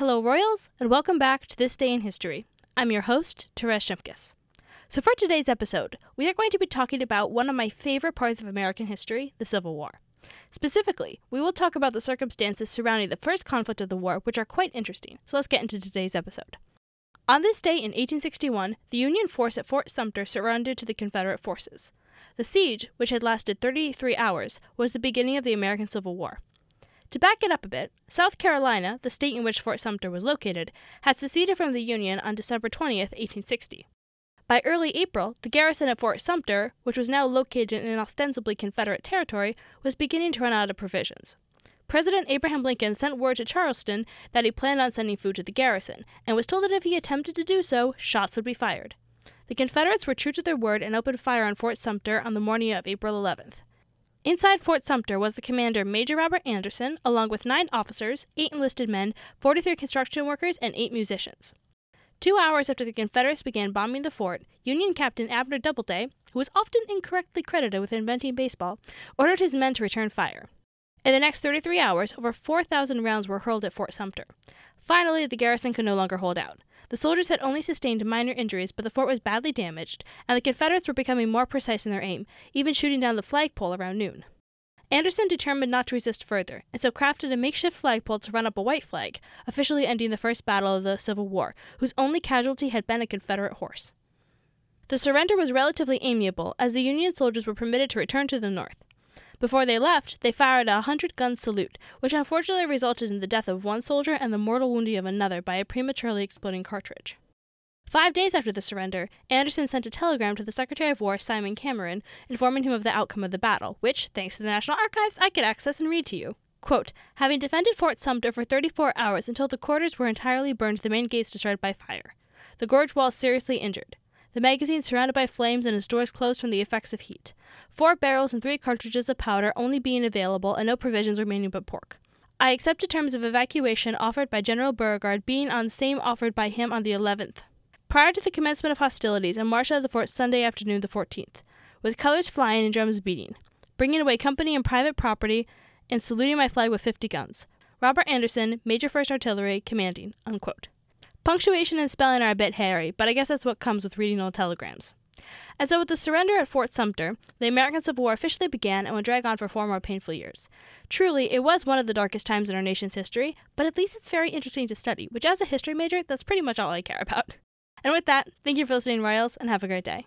Hello, Royals, and welcome back to This Day in History. I'm your host, Therese Shimkus. So, for today's episode, we are going to be talking about one of my favorite parts of American history, the Civil War. Specifically, we will talk about the circumstances surrounding the first conflict of the war, which are quite interesting. So, let's get into today's episode. On this day in 1861, the Union force at Fort Sumter surrendered to the Confederate forces. The siege, which had lasted 33 hours, was the beginning of the American Civil War. To back it up a bit, South Carolina, the state in which Fort Sumter was located, had seceded from the Union on December 20, 1860. By early April, the garrison at Fort Sumter, which was now located in an ostensibly Confederate territory, was beginning to run out of provisions. President Abraham Lincoln sent word to Charleston that he planned on sending food to the garrison, and was told that if he attempted to do so, shots would be fired. The Confederates were true to their word and opened fire on Fort Sumter on the morning of April 11th. Inside Fort Sumter was the commander Major Robert Anderson, along with nine officers, eight enlisted men, 43 construction workers, and eight musicians. Two hours after the Confederates began bombing the fort, Union Captain Abner Doubleday, who was often incorrectly credited with inventing baseball, ordered his men to return fire. In the next 33 hours, over 4,000 rounds were hurled at Fort Sumter. Finally, the garrison could no longer hold out. The soldiers had only sustained minor injuries, but the fort was badly damaged, and the Confederates were becoming more precise in their aim, even shooting down the flagpole around noon. Anderson determined not to resist further, and so crafted a makeshift flagpole to run up a white flag, officially ending the first battle of the Civil War, whose only casualty had been a Confederate horse. The surrender was relatively amiable, as the Union soldiers were permitted to return to the North. Before they left, they fired a hundred gun salute, which unfortunately resulted in the death of one soldier and the mortal wounding of another by a prematurely exploding cartridge. Five days after the surrender, Anderson sent a telegram to the Secretary of War, Simon Cameron, informing him of the outcome of the battle, which, thanks to the National Archives, I could access and read to you. Quote, having defended Fort Sumter for 34 hours until the quarters were entirely burned, the main gates destroyed by fire. The gorge walls seriously injured. The magazine surrounded by flames and its doors closed from the effects of heat. Four barrels and three cartridges of powder only being available and no provisions remaining but pork. I accepted terms of evacuation offered by General Beauregard being on same offered by him on the 11th. Prior to the commencement of hostilities, I marched out of the fort Sunday afternoon the 14th, with colors flying and drums beating, bringing away company and private property and saluting my flag with 50 guns. Robert Anderson, Major 1st Artillery, commanding. Unquote. Punctuation and spelling are a bit hairy, but I guess that's what comes with reading old telegrams. And so, with the surrender at Fort Sumter, the American Civil War officially began and would drag on for four more painful years. Truly, it was one of the darkest times in our nation's history, but at least it's very interesting to study, which, as a history major, that's pretty much all I care about. And with that, thank you for listening, Royals, and have a great day.